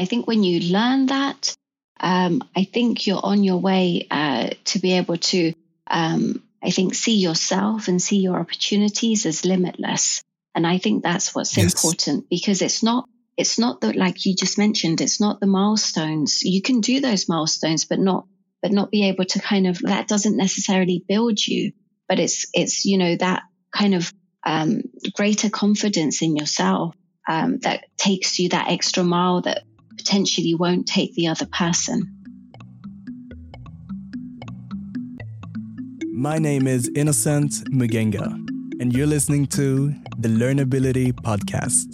I think when you learn that, um, I think you're on your way uh, to be able to, um, I think, see yourself and see your opportunities as limitless. And I think that's what's yes. important because it's not, it's not that like you just mentioned, it's not the milestones. You can do those milestones, but not, but not be able to kind of, that doesn't necessarily build you, but it's, it's, you know, that kind of, um, greater confidence in yourself, um, that takes you that extra mile that potentially won't take the other person. My name is Innocent Mugenga, and you're listening to the Learnability Podcast.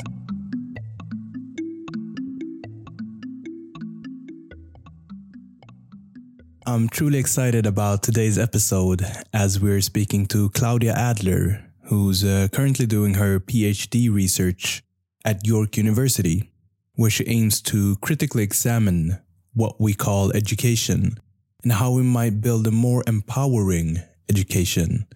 I'm truly excited about today's episode as we're speaking to Claudia Adler, who's uh, currently doing her PhD research at York University where she aims to critically examine what we call education and how we might build a more empowering education.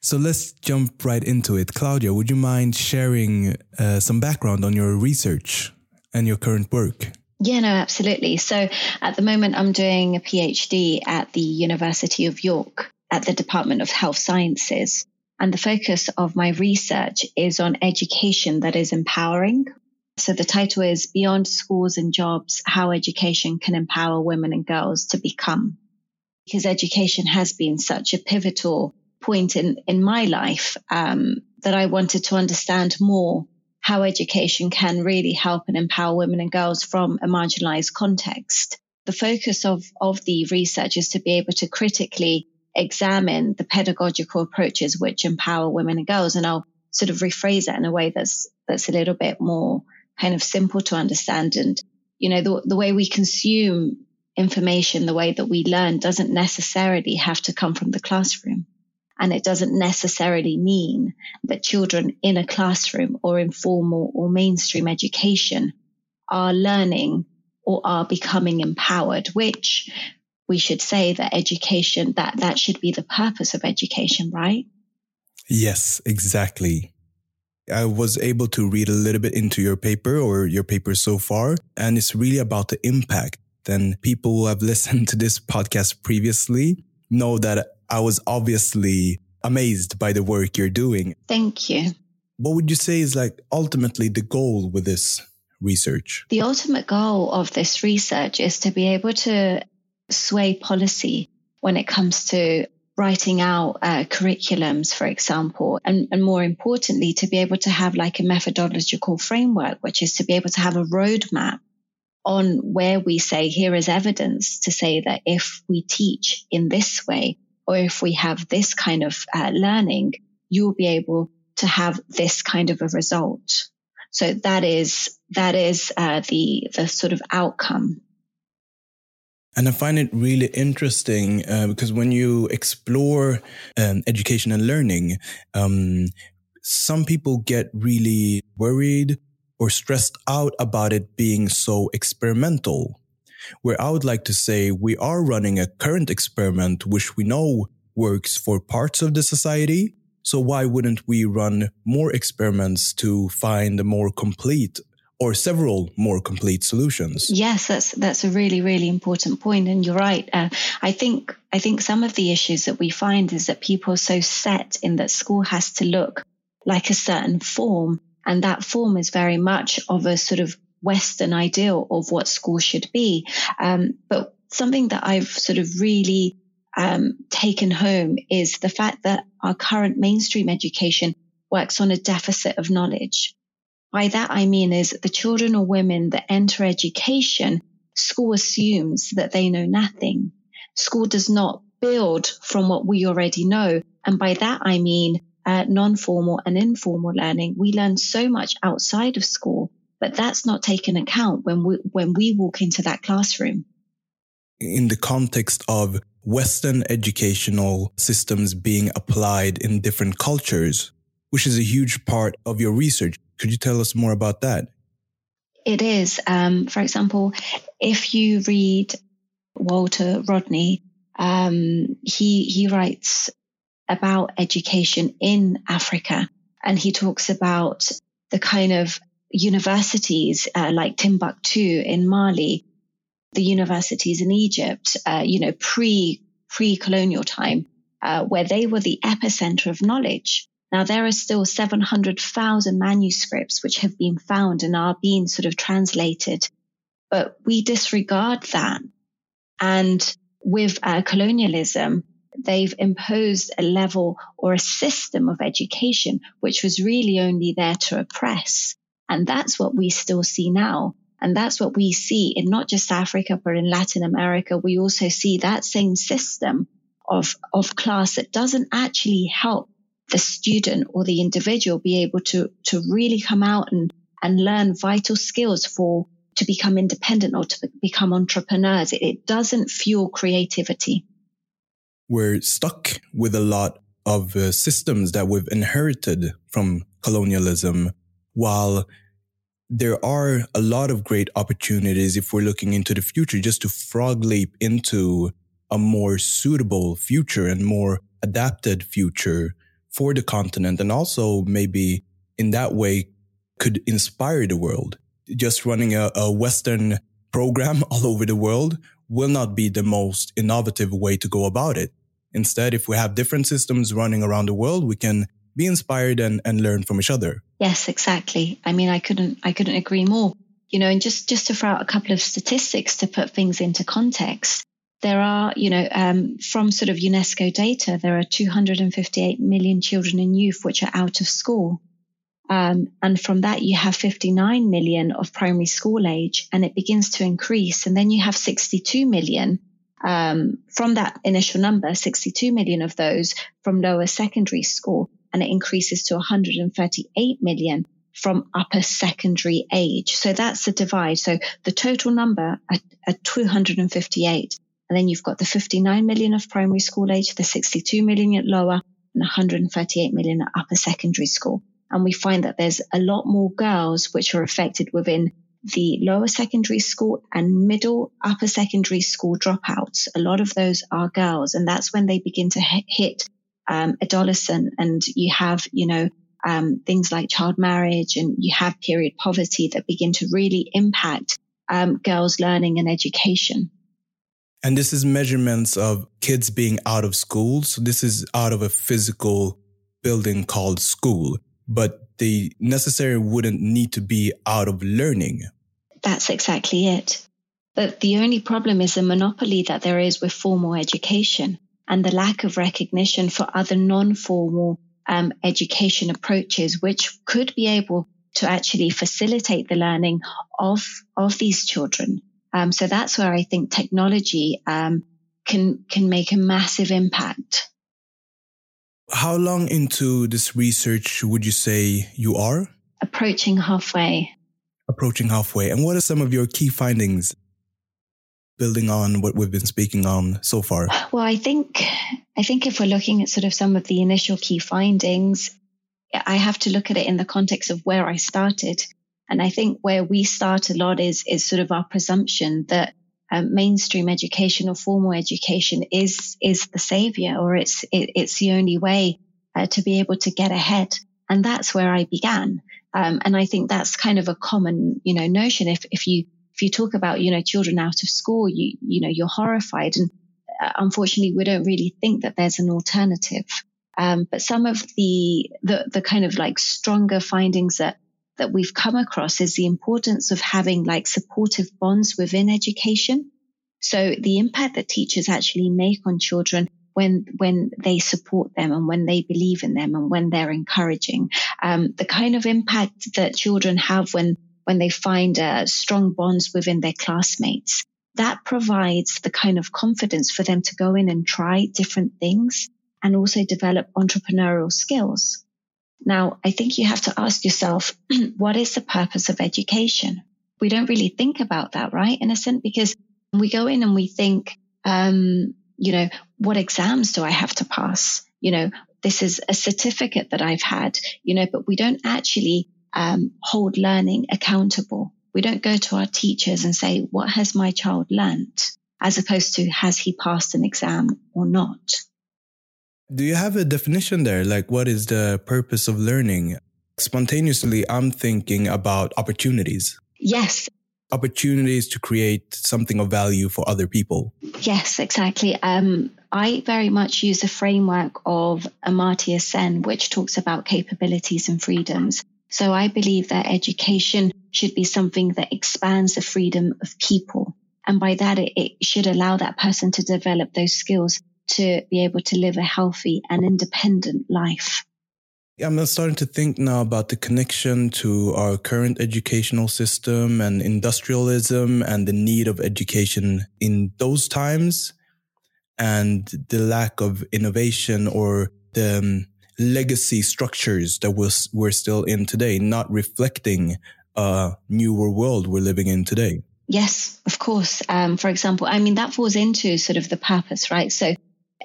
So let's jump right into it. Claudia, would you mind sharing uh, some background on your research and your current work? Yeah, no, absolutely. So at the moment, I'm doing a PhD at the University of York at the Department of Health Sciences. And the focus of my research is on education that is empowering so the title is Beyond Schools and Jobs, How Education Can Empower Women and Girls to Become. Because education has been such a pivotal point in, in my life um, that I wanted to understand more how education can really help and empower women and girls from a marginalized context. The focus of, of the research is to be able to critically examine the pedagogical approaches which empower women and girls. And I'll sort of rephrase that in a way that's, that's a little bit more kind of simple to understand. And, you know, the, the way we consume information, the way that we learn doesn't necessarily have to come from the classroom. And it doesn't necessarily mean that children in a classroom or informal or mainstream education are learning or are becoming empowered, which we should say that education, that, that should be the purpose of education, right? Yes, exactly. I was able to read a little bit into your paper or your paper so far, and it's really about the impact. And people who have listened to this podcast previously know that I was obviously amazed by the work you're doing. Thank you. What would you say is like ultimately the goal with this research? The ultimate goal of this research is to be able to sway policy when it comes to writing out uh, curriculums, for example, and, and more importantly, to be able to have like a methodological framework, which is to be able to have a roadmap on where we say here is evidence to say that if we teach in this way, or if we have this kind of uh, learning, you will be able to have this kind of a result. So that is that is uh, the the sort of outcome and I find it really interesting uh, because when you explore um, education and learning, um, some people get really worried or stressed out about it being so experimental. Where I would like to say we are running a current experiment which we know works for parts of the society. So why wouldn't we run more experiments to find a more complete or several more complete solutions. Yes, that's that's a really really important point, and you're right. Uh, I think I think some of the issues that we find is that people are so set in that school has to look like a certain form, and that form is very much of a sort of Western ideal of what school should be. Um, but something that I've sort of really um, taken home is the fact that our current mainstream education works on a deficit of knowledge. By that I mean is the children or women that enter education, school assumes that they know nothing. School does not build from what we already know. And by that I mean uh, non-formal and informal learning. We learn so much outside of school, but that's not taken account when we, when we walk into that classroom. In the context of Western educational systems being applied in different cultures, which is a huge part of your research. Could you tell us more about that? It is. Um, for example, if you read Walter Rodney, um, he he writes about education in Africa, and he talks about the kind of universities uh, like Timbuktu in Mali, the universities in Egypt, uh, you know, pre pre colonial time, uh, where they were the epicenter of knowledge. Now there are still 700,000 manuscripts which have been found and are being sort of translated, but we disregard that. And with uh, colonialism, they've imposed a level or a system of education which was really only there to oppress. And that's what we still see now. And that's what we see in not just Africa, but in Latin America. We also see that same system of, of class that doesn't actually help the student or the individual be able to, to really come out and, and learn vital skills for to become independent or to become entrepreneurs. It, it doesn't fuel creativity. We're stuck with a lot of uh, systems that we've inherited from colonialism while there are a lot of great opportunities if we're looking into the future just to frog leap into a more suitable future and more adapted future for the continent and also maybe in that way could inspire the world. Just running a, a Western program all over the world will not be the most innovative way to go about it. Instead, if we have different systems running around the world, we can be inspired and, and learn from each other. Yes, exactly. I mean, I couldn't, I couldn't agree more. You know, and just, just to throw out a couple of statistics to put things into context, there are, you know, um, from sort of UNESCO data, there are 258 million children and youth which are out of school. Um, and from that, you have 59 million of primary school age, and it begins to increase. And then you have 62 million um, from that initial number, 62 million of those from lower secondary school and it increases to 138 million from upper secondary age. So that's the divide. So the total number at, at 258. And then you've got the 59 million of primary school age, the 62 million at lower, and 138 million at upper secondary school. And we find that there's a lot more girls which are affected within the lower secondary school and middle upper secondary school dropouts. A lot of those are girls, and that's when they begin to hit um, adolescent and you have, you know, um, things like child marriage and you have period poverty that begin to really impact um, girls' learning and education. And this is measurements of kids being out of school. So this is out of a physical building called school, but they necessarily wouldn't need to be out of learning. That's exactly it. But the only problem is the monopoly that there is with formal education and the lack of recognition for other non-formal um, education approaches, which could be able to actually facilitate the learning of of these children. Um, so that's where I think technology um, can can make a massive impact. How long into this research would you say you are? Approaching halfway. Approaching halfway. And what are some of your key findings? building on what we've been speaking on so far? Well, I think I think if we're looking at sort of some of the initial key findings, I have to look at it in the context of where I started. And I think where we start a lot is is sort of our presumption that um, mainstream education or formal education is is the savior or it's it, it's the only way uh, to be able to get ahead. And that's where I began. Um, and I think that's kind of a common, you know, notion. If if you if you talk about, you know, children out of school, you, you know, you're horrified. And uh, unfortunately, we don't really think that there's an alternative. Um, but some of the, the, the kind of like stronger findings that, that we've come across is the importance of having like supportive bonds within education. So the impact that teachers actually make on children when when they support them and when they believe in them and when they're encouraging, um, the kind of impact that children have when when they find uh, strong bonds within their classmates. That provides the kind of confidence for them to go in and try different things and also develop entrepreneurial skills. Now, I think you have to ask yourself, what is the purpose of education? We don't really think about that, right? In a sense, because we go in and we think, um, you know, what exams do I have to pass? You know, this is a certificate that I've had, you know, but we don't actually um, hold learning accountable. We don't go to our teachers and say, what has my child learnt? As opposed to, has he passed an exam or not? Do you have a definition there? Like, what is the purpose of learning? Spontaneously, I'm thinking about opportunities. Yes. Opportunities to create something of value for other people. Yes, exactly. Um, I very much use the framework of Amartya Sen, which talks about capabilities and freedoms. So I believe that education should be something that expands the freedom of people. And by that, it, it should allow that person to develop those skills to be able to live a healthy and independent life. I'm starting to think now about the connection to our current educational system and industrialism and the need of education in those times and the lack of innovation or the um, legacy structures that we're, we're still in today, not reflecting a newer world we're living in today. Yes, of course. Um, for example, I mean, that falls into sort of the purpose, right? So,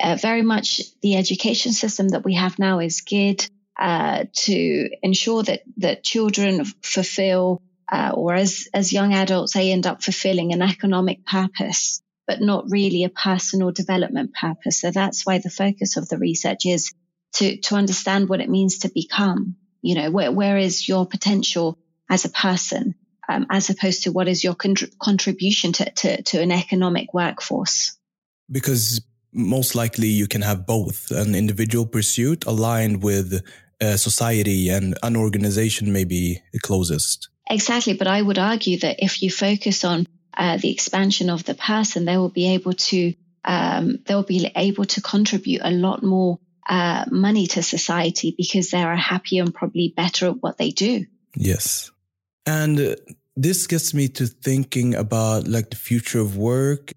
uh, very much the education system that we have now is geared uh, to ensure that that children fulfill, uh, or as as young adults, they end up fulfilling an economic purpose, but not really a personal development purpose. So that's why the focus of the research is to to understand what it means to become. You know, where where is your potential as a person? um, as opposed to what is your con- contribution to, to, to an economic workforce? Because most likely you can have both an individual pursuit aligned with uh, society and an organization maybe the closest. Exactly. But I would argue that if you focus on uh, the expansion of the person, they will be able to um, they'll be able to contribute a lot more uh, money to society because they are happier and probably better at what they do. Yes. And this gets me to thinking about like the future of work.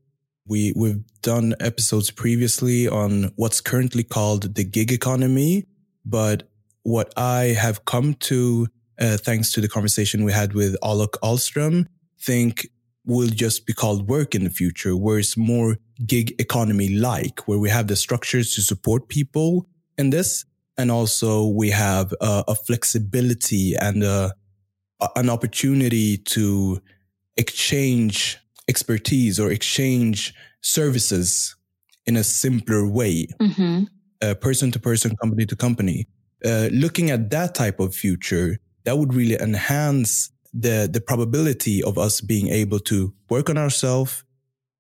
We, we've done episodes previously on what's currently called the gig economy. But what I have come to, uh, thanks to the conversation we had with Alok Ahlström, think will just be called work in the future, where it's more gig economy like, where we have the structures to support people in this. And also we have uh, a flexibility and a, an opportunity to exchange expertise or exchange services in a simpler way, mm-hmm. uh, person to person, company to company. Uh, looking at that type of future, that would really enhance the the probability of us being able to work on ourselves,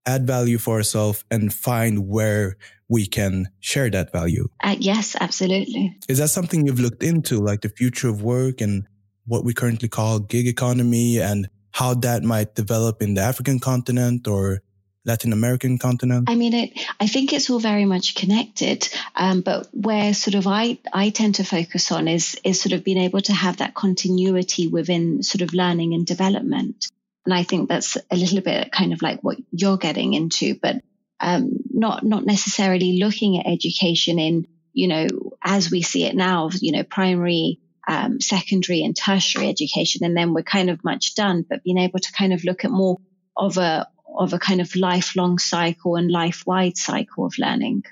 add value for ourselves, and find where we can share that value. Uh, yes, absolutely. Is that something you've looked into, like the future of work and what we currently call gig economy and how that might develop in the African continent or Latin American continent? I mean, it, I think it's all very much connected. Um, but where sort of I, I tend to focus on is, is sort of being able to have that continuity within sort of learning and development. And I think that's a little bit kind of like what you're getting into, but um, not, not necessarily looking at education in, you know, as we see it now, you know, primary, um, secondary and tertiary education, and then we're kind of much done. But being able to kind of look at more of a of a kind of lifelong cycle and life wide cycle of learning,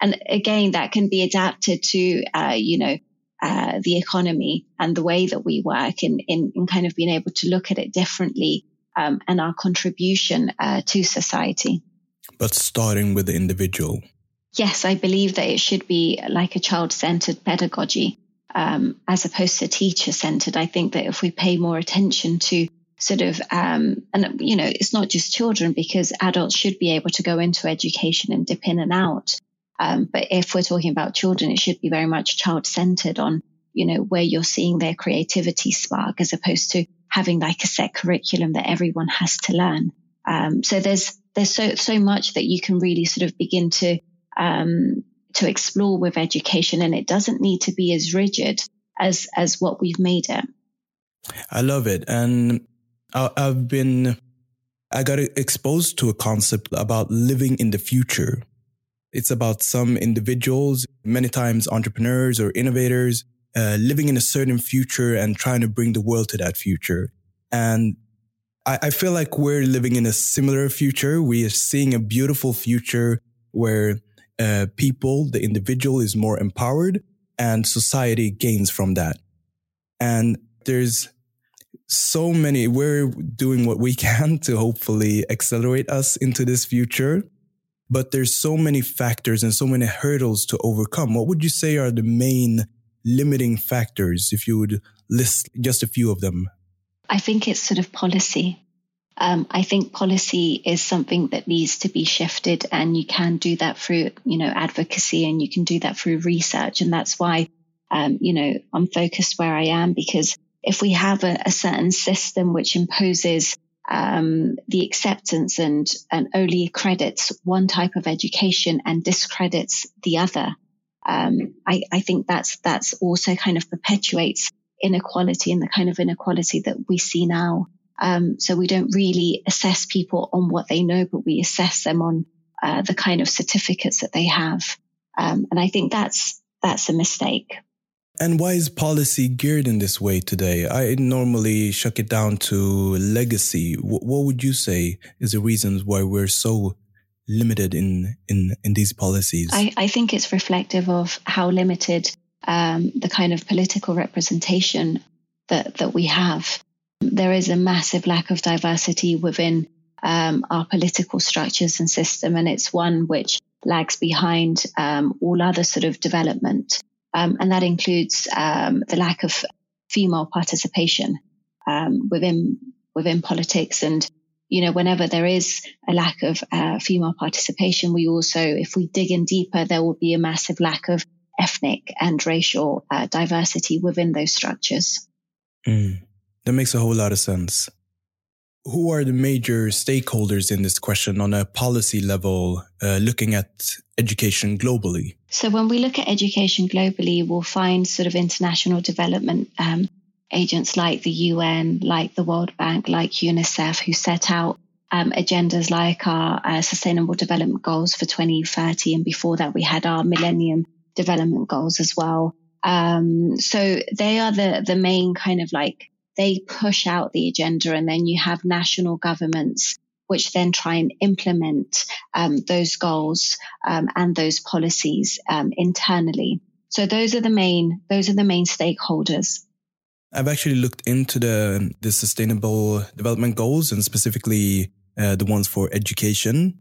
and again that can be adapted to uh, you know uh, the economy and the way that we work, in, in in kind of being able to look at it differently um, and our contribution uh, to society. But starting with the individual. Yes, I believe that it should be like a child centered pedagogy um, as opposed to teacher centered. I think that if we pay more attention to sort of, um, and you know, it's not just children because adults should be able to go into education and dip in and out. Um, but if we're talking about children, it should be very much child centered on, you know, where you're seeing their creativity spark as opposed to having like a set curriculum that everyone has to learn. Um, so there's, there's so, so much that you can really sort of begin to, um, to explore with education and it doesn't need to be as rigid as as what we've made it. I love it. And i've been i got exposed to a concept about living in the future. It's about some individuals many times entrepreneurs or innovators uh, living in a certain future and trying to bring the world to that future. And I, I feel like we're living in a similar future. We are seeing a beautiful future where uh, people, the individual is more empowered and society gains from that. And there's so many, we're doing what we can to hopefully accelerate us into this future. But there's so many factors and so many hurdles to overcome. What would you say are the main limiting factors, if you would list just a few of them? I think it's sort of policy. Um, I think policy is something that needs to be shifted, and you can do that through, you know, advocacy, and you can do that through research, and that's why, um, you know, I'm focused where I am because if we have a, a certain system which imposes um, the acceptance and and only credits one type of education and discredits the other, um, I, I think that's that's also kind of perpetuates inequality and the kind of inequality that we see now. Um, so we don't really assess people on what they know, but we assess them on uh, the kind of certificates that they have. Um, and I think that's that's a mistake. And why is policy geared in this way today? I normally shuck it down to legacy. W- what would you say is the reasons why we're so limited in in in these policies? I, I think it's reflective of how limited um, the kind of political representation that that we have. There is a massive lack of diversity within um, our political structures and system, and it's one which lags behind um, all other sort of development, um, and that includes um, the lack of female participation um, within within politics. And you know, whenever there is a lack of uh, female participation, we also, if we dig in deeper, there will be a massive lack of ethnic and racial uh, diversity within those structures. Mm, that makes a whole lot of sense. Who are the major stakeholders in this question on a policy level, uh, looking at education globally? So, when we look at education globally, we'll find sort of international development um, agents like the UN, like the World Bank, like UNICEF, who set out um, agendas like our uh, Sustainable Development Goals for 2030. And before that, we had our Millennium Development Goals as well. Um, so they are the, the main kind of like, they push out the agenda and then you have national governments which then try and implement um, those goals um, and those policies um, internally. So those are the main those are the main stakeholders. I've actually looked into the the sustainable development goals and specifically uh, the ones for education.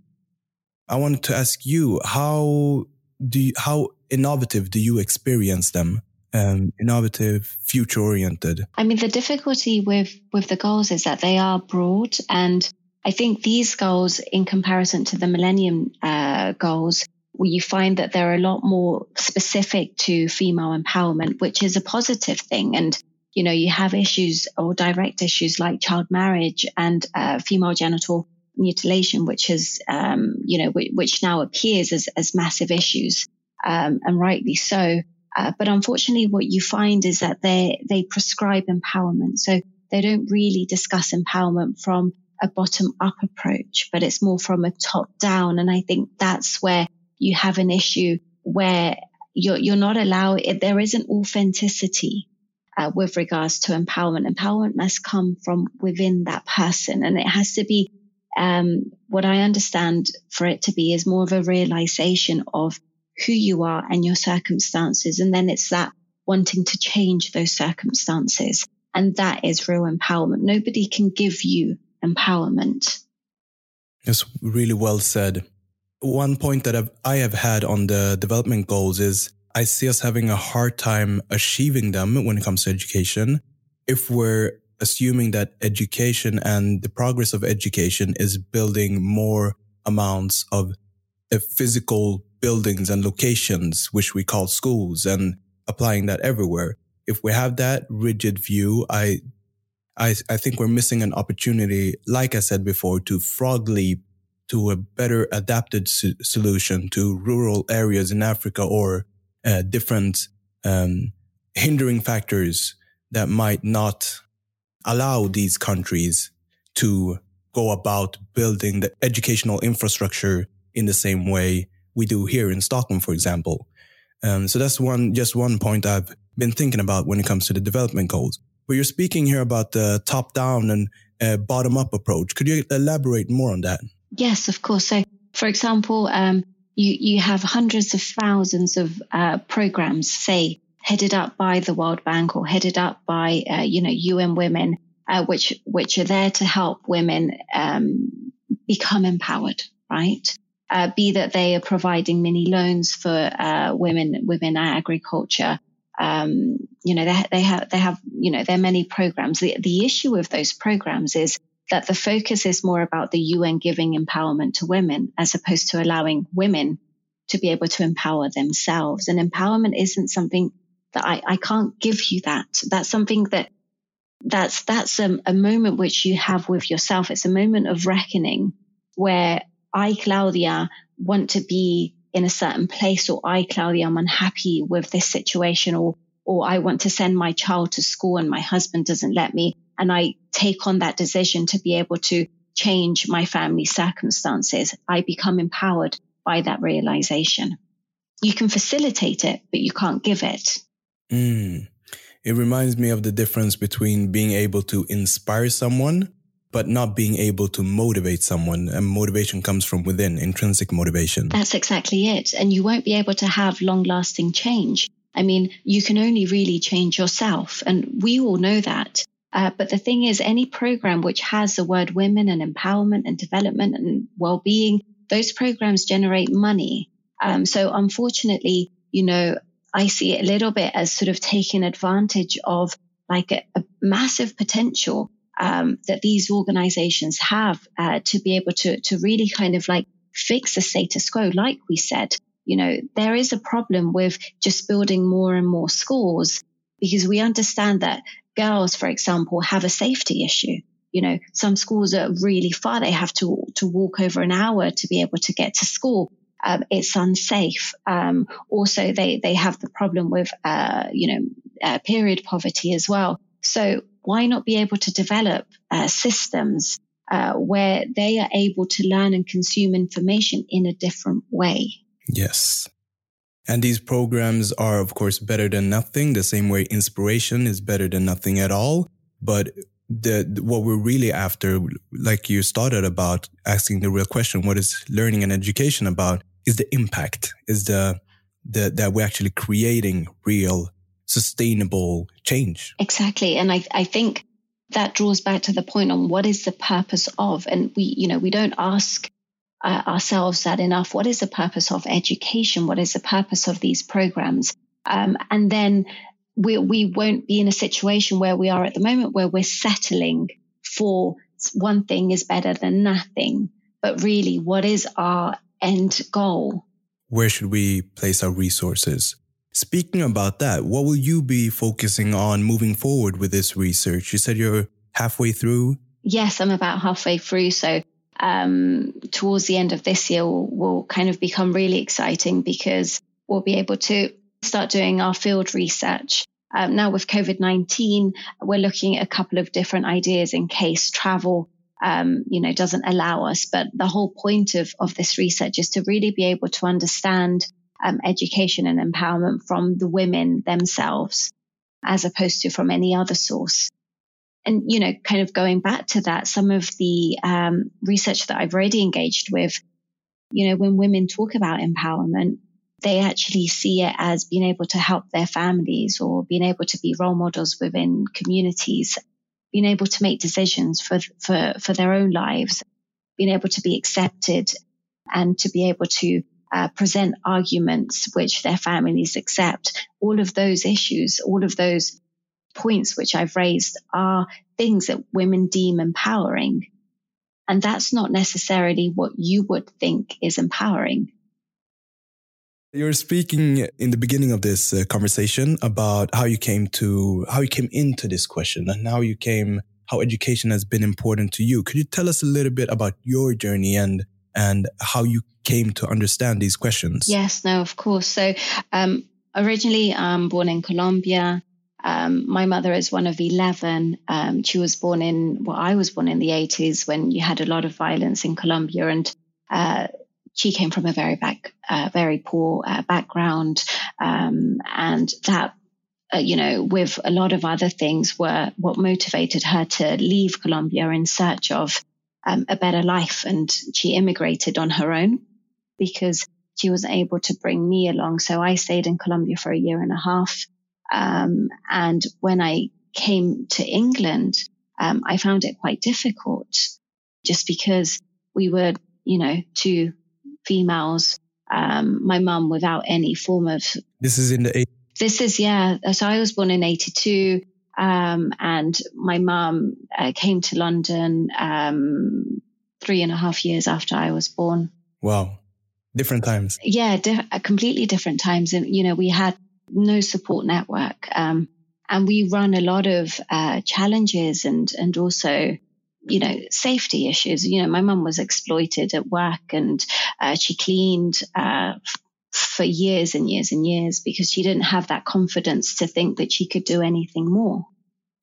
I wanted to ask you how do you, how innovative do you experience them? Um, innovative, future oriented. I mean, the difficulty with with the goals is that they are broad, and I think these goals, in comparison to the Millennium uh, goals, where you find that they're a lot more specific to female empowerment, which is a positive thing. And you know, you have issues or direct issues like child marriage and uh, female genital mutilation, which is, um, you know, which, now appears as, as massive issues, um, and rightly so. Uh, but unfortunately, what you find is that they they prescribe empowerment, so they don't really discuss empowerment from a bottom up approach, but it's more from a top down. And I think that's where you have an issue where you're you're not allowed. There isn't authenticity uh, with regards to empowerment. Empowerment must come from within that person, and it has to be um, what I understand for it to be is more of a realization of who you are and your circumstances, and then it's that wanting to change those circumstances, and that is real empowerment. Nobody can give you empowerment. It's really well said. One point that I've, I have had on the development goals is I see us having a hard time achieving them when it comes to education if we're assuming that education and the progress of education is building more amounts of physical buildings and locations, which we call schools and applying that everywhere. If we have that rigid view, I, I, I think we're missing an opportunity, like I said before, to frog leap to a better adapted so- solution to rural areas in Africa or uh, different um, hindering factors that might not allow these countries to go about building the educational infrastructure in the same way we do here in Stockholm, for example. Um, so that's one, just one point I've been thinking about when it comes to the development goals. But you're speaking here about the top down and uh, bottom up approach. Could you elaborate more on that? Yes, of course. So, for example, um, you, you have hundreds of thousands of uh, programs, say, headed up by the World Bank or headed up by, uh, you know, UN Women, uh, which, which are there to help women um, become empowered, right? Uh, be that they are providing mini loans for uh, women within agriculture, Um, you know, they, they have, they have, you know, there are many programs. The, the issue with those programs is that the focus is more about the UN giving empowerment to women as opposed to allowing women to be able to empower themselves. And empowerment isn't something that I, I can't give you that. That's something that that's, that's a, a moment which you have with yourself. It's a moment of reckoning where I, Claudia, want to be in a certain place or I, Claudia, I'm unhappy with this situation or, or I want to send my child to school and my husband doesn't let me. And I take on that decision to be able to change my family circumstances. I become empowered by that realization. You can facilitate it, but you can't give it. Mm. It reminds me of the difference between being able to inspire someone but not being able to motivate someone. And motivation comes from within, intrinsic motivation. That's exactly it. And you won't be able to have long lasting change. I mean, you can only really change yourself. And we all know that. Uh, but the thing is, any program which has the word women and empowerment and development and well being, those programs generate money. Um, so unfortunately, you know, I see it a little bit as sort of taking advantage of like a, a massive potential um, that these organizations have uh, to be able to to really kind of like fix the status quo, like we said. You know, there is a problem with just building more and more schools because we understand that girls, for example, have a safety issue. You know, some schools are really far; they have to to walk over an hour to be able to get to school. Um, it's unsafe. Um, also, they they have the problem with uh, you know uh, period poverty as well. So why not be able to develop uh, systems uh, where they are able to learn and consume information in a different way? Yes. And these programs are, of course, better than nothing, the same way inspiration is better than nothing at all. But the, what we're really after, like you started about asking the real question, what is learning and education about is the impact, is the, the, that we're actually creating real sustainable change. Exactly. And I, I think that draws back to the point on what is the purpose of, and we, you know, we don't ask uh, ourselves that enough. What is the purpose of education? What is the purpose of these programs? Um, and then we, we won't be in a situation where we are at the moment where we're settling for one thing is better than nothing. But really, what is our end goal? Where should we place our resources? Speaking about that, what will you be focusing on moving forward with this research? You said you're halfway through. Yes, I'm about halfway through. So um, towards the end of this year will, will kind of become really exciting because we'll be able to start doing our field research. Um, now with COVID-19, we're looking at a couple of different ideas in case travel, um, you know, doesn't allow us. But the whole point of, of this research is to really be able to understand um, education and empowerment from the women themselves as opposed to from any other source. And, you know, kind of going back to that, some of the um, research that I've already engaged with, you know, when women talk about empowerment, they actually see it as being able to help their families or being able to be role models within communities, being able to make decisions for, for, for their own lives, being able to be accepted and to be able to uh, present arguments which their families accept. All of those issues, all of those points which I've raised are things that women deem empowering. And that's not necessarily what you would think is empowering. You're speaking in the beginning of this uh, conversation about how you came to, how you came into this question and how you came, how education has been important to you. Could you tell us a little bit about your journey and and how you came to understand these questions. Yes, no, of course. So, um, originally, I'm born in Colombia. Um, my mother is one of 11. Um, she was born in, well, I was born in the 80s when you had a lot of violence in Colombia. And uh, she came from a very back, uh, very poor uh, background. Um, and that, uh, you know, with a lot of other things were what motivated her to leave Colombia in search of um, a better life. And she immigrated on her own because she was able to bring me along. So I stayed in Colombia for a year and a half. Um, and when I came to England, um, I found it quite difficult just because we were, you know, two females. Um, my mum without any form of. This is in the This is, yeah. So I was born in 82. Um, and my mum uh, came to London um, three and a half years after I was born. Wow. Different times. Yeah, di- uh, completely different times. And, you know, we had no support network. Um, and we run a lot of uh, challenges and, and also, you know, safety issues. You know, my mum was exploited at work and uh, she cleaned uh, for years and years and years because she didn't have that confidence to think that she could do anything more.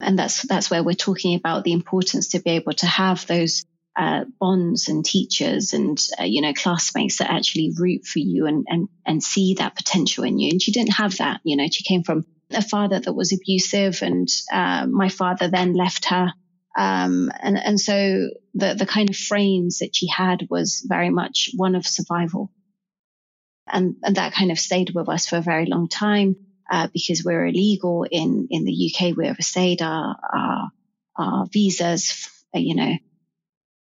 And that's that's where we're talking about the importance to be able to have those uh, bonds and teachers and uh, you know classmates that actually root for you and, and and see that potential in you. And she didn't have that. You know, she came from a father that was abusive, and uh, my father then left her. Um, and and so the the kind of frames that she had was very much one of survival and, and that kind of stayed with us for a very long time uh, because we're illegal in, in the UK. We overstayed our, our, our visas, you know.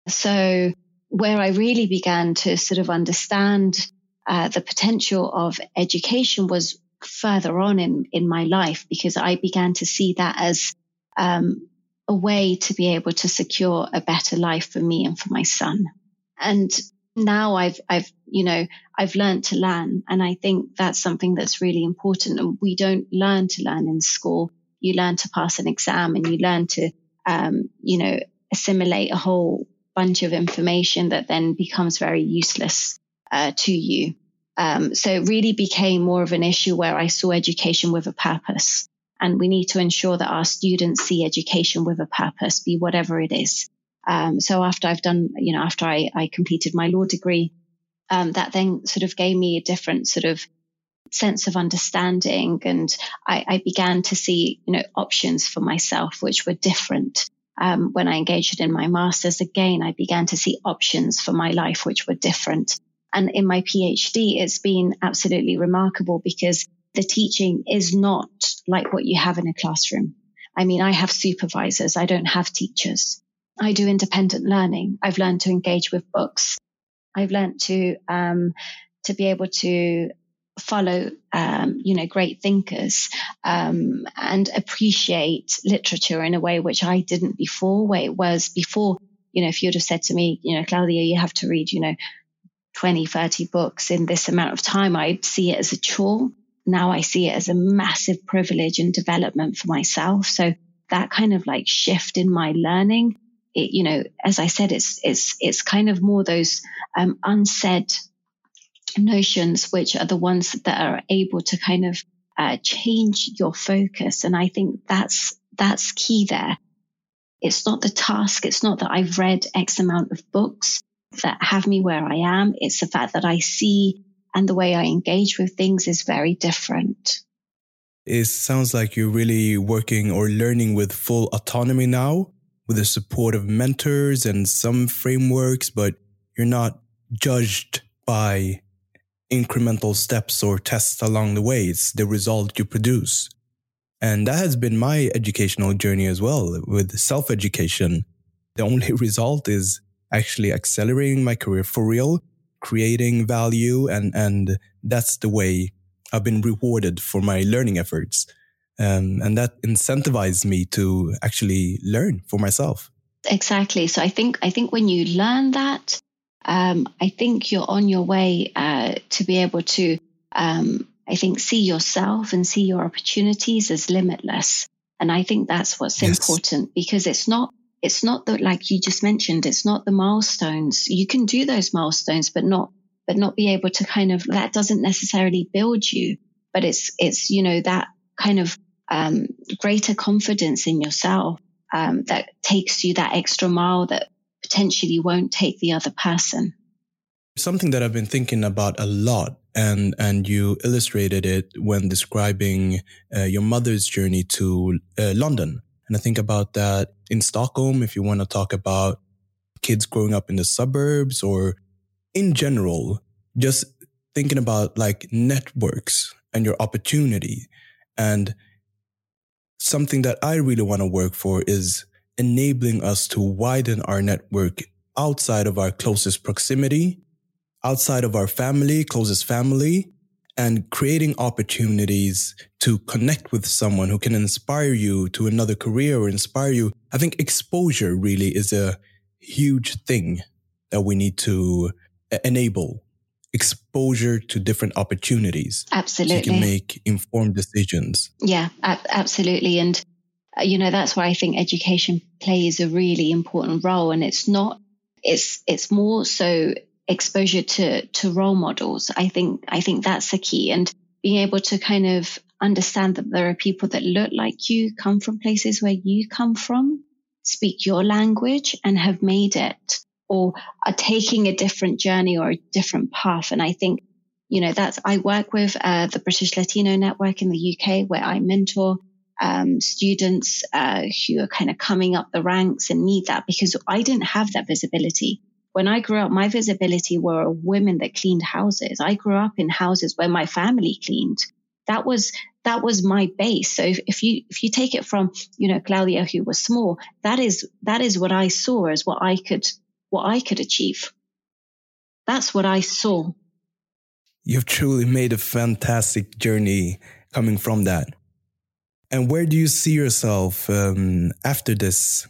So where I really began to sort of understand uh, the potential of education was further on in, in my life because I began to see that as um, a way to be able to secure a better life for me and for my son. And now I've, I've, you know, I've learned to learn. And I think that's something that's really important. And we don't learn to learn in school. You learn to pass an exam and you learn to, um, you know, assimilate a whole bunch of information that then becomes very useless uh, to you. Um, so it really became more of an issue where I saw education with a purpose. And we need to ensure that our students see education with a purpose, be whatever it is. Um, so after I've done, you know, after I, I completed my law degree, um, that then sort of gave me a different sort of sense of understanding. And I, I began to see, you know, options for myself, which were different. Um, when I engaged in my master's again, I began to see options for my life, which were different. And in my PhD, it's been absolutely remarkable because the teaching is not like what you have in a classroom. I mean, I have supervisors. I don't have teachers. I do independent learning. I've learned to engage with books. I've learned to um, to be able to follow, um, you know, great thinkers um, and appreciate literature in a way which I didn't before. Where it was before, you know, if you'd have said to me, you know, Claudia, you have to read, you know, 20, 30 books in this amount of time, I'd see it as a chore. Now I see it as a massive privilege and development for myself. So that kind of like shift in my learning it, you know, as I said, it's it's it's kind of more those um, unsaid notions, which are the ones that are able to kind of uh, change your focus. And I think that's that's key there. It's not the task. It's not that I've read X amount of books that have me where I am. It's the fact that I see and the way I engage with things is very different. It sounds like you're really working or learning with full autonomy now with the support of mentors and some frameworks, but you're not judged by incremental steps or tests along the way. It's the result you produce. And that has been my educational journey as well with self education. The only result is actually accelerating my career for real, creating value. And, and that's the way I've been rewarded for my learning efforts. Um, and that incentivized me to actually learn for myself. Exactly. So I think I think when you learn that, um, I think you're on your way uh, to be able to, um, I think, see yourself and see your opportunities as limitless. And I think that's what's yes. important because it's not it's not that like you just mentioned, it's not the milestones. You can do those milestones, but not but not be able to kind of that doesn't necessarily build you. But it's it's you know that kind of um, greater confidence in yourself um, that takes you that extra mile that potentially won't take the other person. Something that I've been thinking about a lot, and and you illustrated it when describing uh, your mother's journey to uh, London. And I think about that in Stockholm, if you want to talk about kids growing up in the suburbs or in general, just thinking about like networks and your opportunity and something that I really want to work for is enabling us to widen our network outside of our closest proximity, outside of our family, closest family, and creating opportunities to connect with someone who can inspire you to another career or inspire you. I think exposure really is a huge thing that we need to enable exposure to different opportunities. Absolutely. So you can make informed decisions. Yeah, ab- absolutely. And, uh, you know, that's why I think education plays a really important role. And it's not, it's, it's more so exposure to, to role models. I think, I think that's the key. And being able to kind of understand that there are people that look like you, come from places where you come from, speak your language and have made it or are taking a different journey or a different path. And I think, you know, that's, I work with uh, the British Latino Network in the UK where I mentor um, students uh, who are kind of coming up the ranks and need that because I didn't have that visibility. When I grew up, my visibility were women that cleaned houses. I grew up in houses where my family cleaned. That was that was my base. So if, if, you if you take it from you know Claudia who was small, that is that is what I saw as what I could what I could achieve. That's what I saw. You've truly made a fantastic journey coming from that. And where do you see yourself um, after this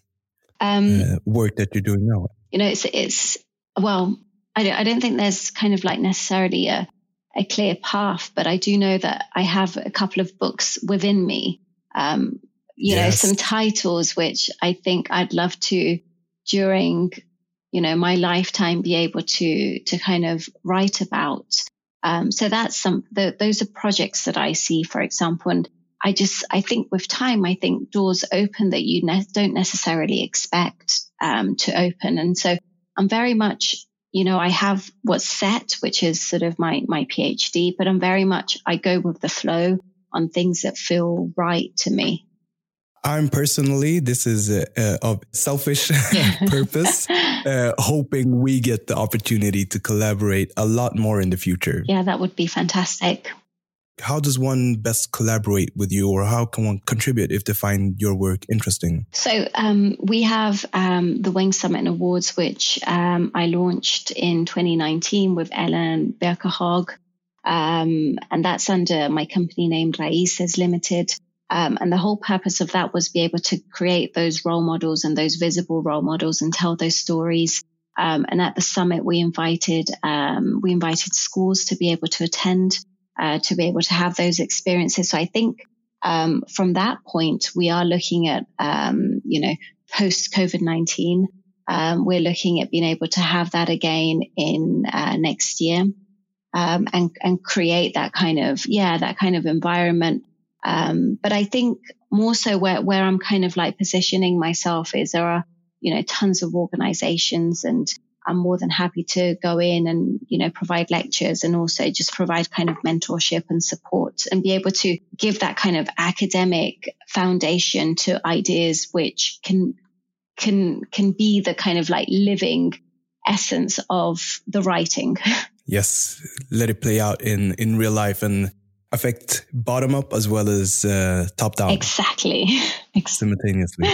um, uh, work that you're doing now? You know, it's it's well, I don't, I don't think there's kind of like necessarily a a clear path, but I do know that I have a couple of books within me. Um, you yes. know, some titles which I think I'd love to during you know, my lifetime be able to, to kind of write about. Um, so that's some, the, those are projects that I see, for example. And I just, I think with time, I think doors open that you ne- don't necessarily expect, um, to open. And so I'm very much, you know, I have what's set, which is sort of my, my PhD, but I'm very much, I go with the flow on things that feel right to me. I'm personally, this is a, a, a selfish purpose, uh, hoping we get the opportunity to collaborate a lot more in the future. Yeah, that would be fantastic. How does one best collaborate with you, or how can one contribute if they find your work interesting? So, um, we have um, the Wing Summit and Awards, which um, I launched in 2019 with Ellen Birkehag. Um, and that's under my company name, Raices Limited. Um, and the whole purpose of that was be able to create those role models and those visible role models and tell those stories. Um, and at the summit, we invited um, we invited schools to be able to attend, uh, to be able to have those experiences. So I think um, from that point, we are looking at um, you know post COVID nineteen. Um, we're looking at being able to have that again in uh, next year. And and create that kind of yeah that kind of environment um, but I think more so where, where I'm kind of like positioning myself is there are, you know, tons of organizations and I'm more than happy to go in and, you know, provide lectures and also just provide kind of mentorship and support and be able to give that kind of academic foundation to ideas which can, can, can be the kind of like living essence of the writing. Yes. Let it play out in, in real life and affect bottom up as well as uh, top down. Exactly. Simultaneously.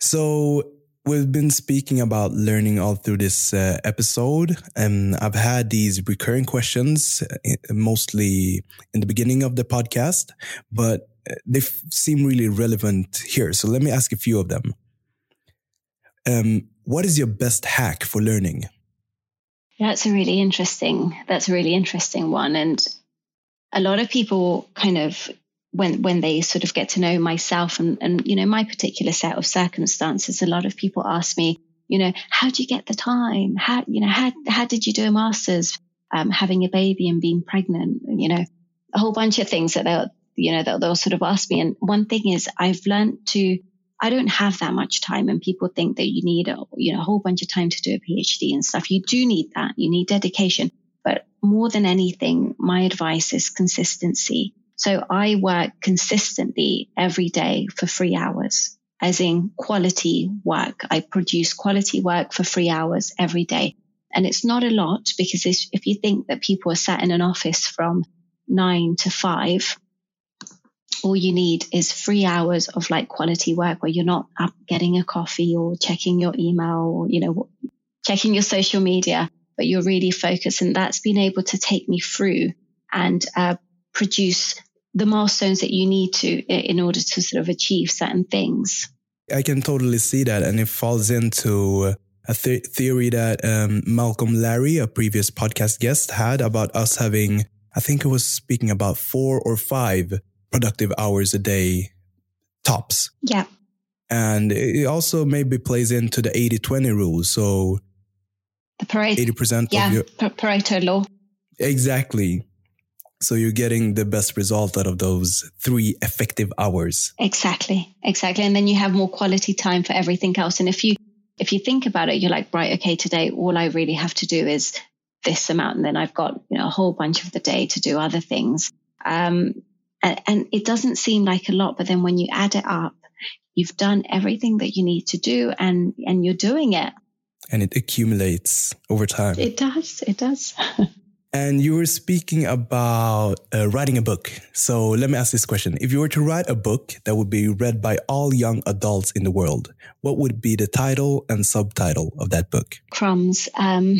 so we've been speaking about learning all through this uh, episode and i've had these recurring questions uh, mostly in the beginning of the podcast but uh, they seem really relevant here so let me ask a few of them um, what is your best hack for learning that's a really interesting. That's a really interesting one, and a lot of people kind of when when they sort of get to know myself and and you know my particular set of circumstances, a lot of people ask me, you know, how do you get the time? How you know how how did you do a master's, um, having a baby and being pregnant? You know, a whole bunch of things that they'll you know they'll, they'll sort of ask me. And one thing is I've learned to I don't have that much time and people think that you need a, you know, a whole bunch of time to do a PhD and stuff. You do need that. You need dedication. But more than anything, my advice is consistency. So I work consistently every day for three hours, as in quality work. I produce quality work for three hours every day. And it's not a lot because if you think that people are sat in an office from nine to five, all you need is three hours of like quality work where you're not up getting a coffee or checking your email or, you know, checking your social media. but you're really focused. And that's been able to take me through and uh, produce the milestones that you need to in order to sort of achieve certain things. I can totally see that. And it falls into a th- theory that um, Malcolm Larry, a previous podcast guest, had about us having, I think it was speaking about four or five productive hours a day tops. Yeah. And it also maybe plays into the 80 20 rule. So the Pareto, 80% yeah, of your Pareto law. Exactly. So you're getting the best result out of those three effective hours. Exactly. Exactly. And then you have more quality time for everything else. And if you if you think about it, you're like, right, okay, today all I really have to do is this amount, and then I've got you know a whole bunch of the day to do other things. Um, and, and it doesn't seem like a lot, but then when you add it up, you've done everything that you need to do, and and you're doing it. And it accumulates over time. It does. It does. And you were speaking about uh, writing a book. So let me ask this question. If you were to write a book that would be read by all young adults in the world, what would be the title and subtitle of that book? Crumbs. Um,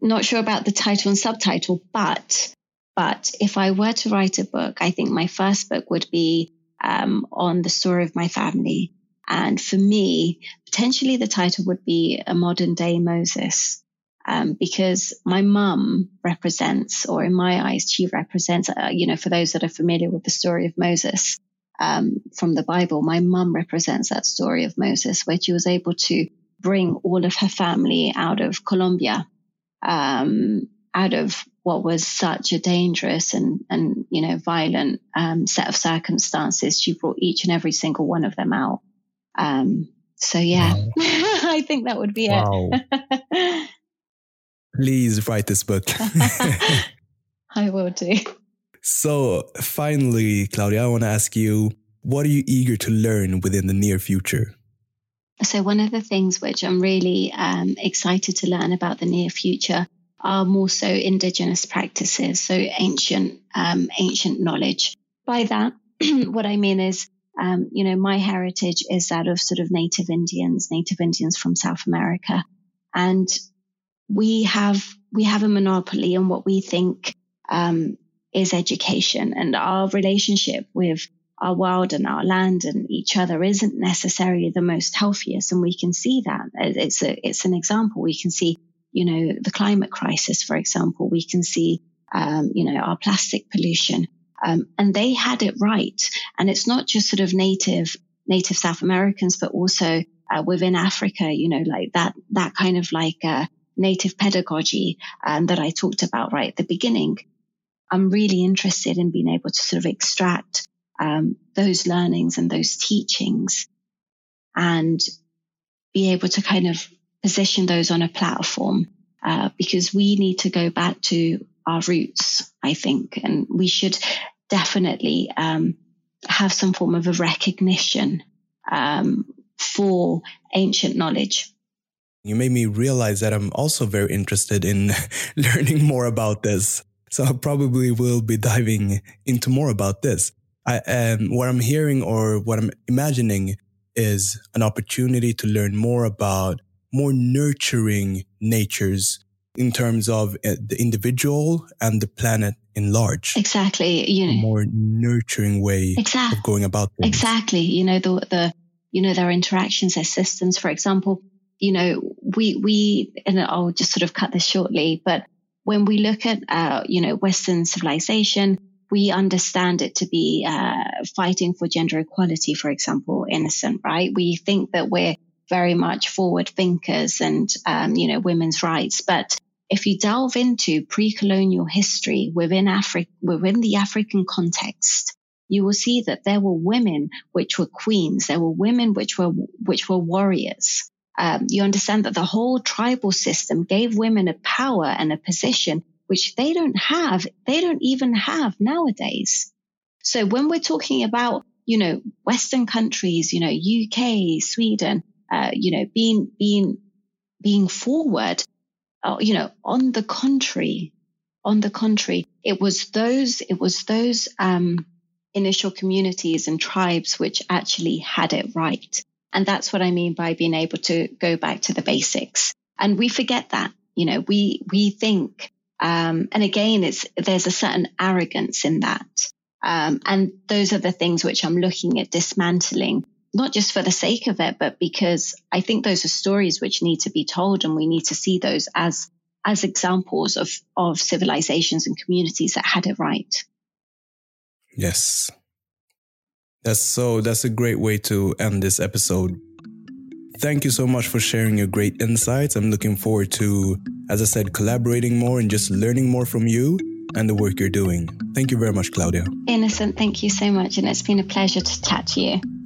not sure about the title and subtitle, but but if I were to write a book, I think my first book would be um, on the story of my family. And for me, potentially the title would be a modern day Moses um, because my mum represents, or in my eyes, she represents, uh, you know, for those that are familiar with the story of Moses um, from the Bible, my mum represents that story of Moses, where she was able to bring all of her family out of Colombia, um, out of what was such a dangerous and, and you know, violent um, set of circumstances. She brought each and every single one of them out. Um, so yeah, wow. I think that would be wow. it. Please write this book. I will do. So, finally, Claudia, I want to ask you what are you eager to learn within the near future? So, one of the things which I'm really um, excited to learn about the near future are more so indigenous practices, so ancient, um, ancient knowledge. By that, what I mean is, um, you know, my heritage is that of sort of native Indians, native Indians from South America. And we have we have a monopoly on what we think um, is education, and our relationship with our world and our land and each other isn't necessarily the most healthiest, and we can see that. It's a it's an example. We can see, you know, the climate crisis, for example. We can see, um, you know, our plastic pollution, um, and they had it right. And it's not just sort of native native South Americans, but also uh, within Africa, you know, like that that kind of like. Uh, native pedagogy um, that I talked about right at the beginning, I'm really interested in being able to sort of extract um, those learnings and those teachings and be able to kind of position those on a platform uh, because we need to go back to our roots, I think, and we should definitely um, have some form of a recognition um, for ancient knowledge you made me realize that I'm also very interested in learning more about this. So I probably will be diving into more about this. I, um, what I'm hearing or what I'm imagining is an opportunity to learn more about more nurturing natures in terms of uh, the individual and the planet in large. Exactly. You know, a more nurturing way exactly. of going about things. Exactly. You know, the, the, you know, their interactions, their systems, for example, you know, we, we, and I'll just sort of cut this shortly, but when we look at, uh, you know, Western civilization, we understand it to be uh, fighting for gender equality, for example, innocent, right? We think that we're very much forward thinkers and, um, you know, women's rights. But if you delve into pre-colonial history within Africa, within the African context, you will see that there were women which were queens. There were women which were, which were warriors um, you understand that the whole tribal system gave women a power and a position which they don't have. They don't even have nowadays. So when we're talking about, you know, Western countries, you know, UK, Sweden, uh, you know, being, being, being forward, uh, you know, on the contrary, on the contrary, it was those, it was those, um, initial communities and tribes which actually had it right. And that's what I mean by being able to go back to the basics. And we forget that. You know, we, we think, um, and again, it's, there's a certain arrogance in that. Um, and those are the things which I'm looking at dismantling, not just for the sake of it, but because I think those are stories which need to be told and we need to see those as, as examples of, of civilizations and communities that had it right. Yes. That's so, that's a great way to end this episode. Thank you so much for sharing your great insights. I'm looking forward to, as I said, collaborating more and just learning more from you and the work you're doing. Thank you very much, Claudia. Innocent, thank you so much. And it's been a pleasure to chat to you.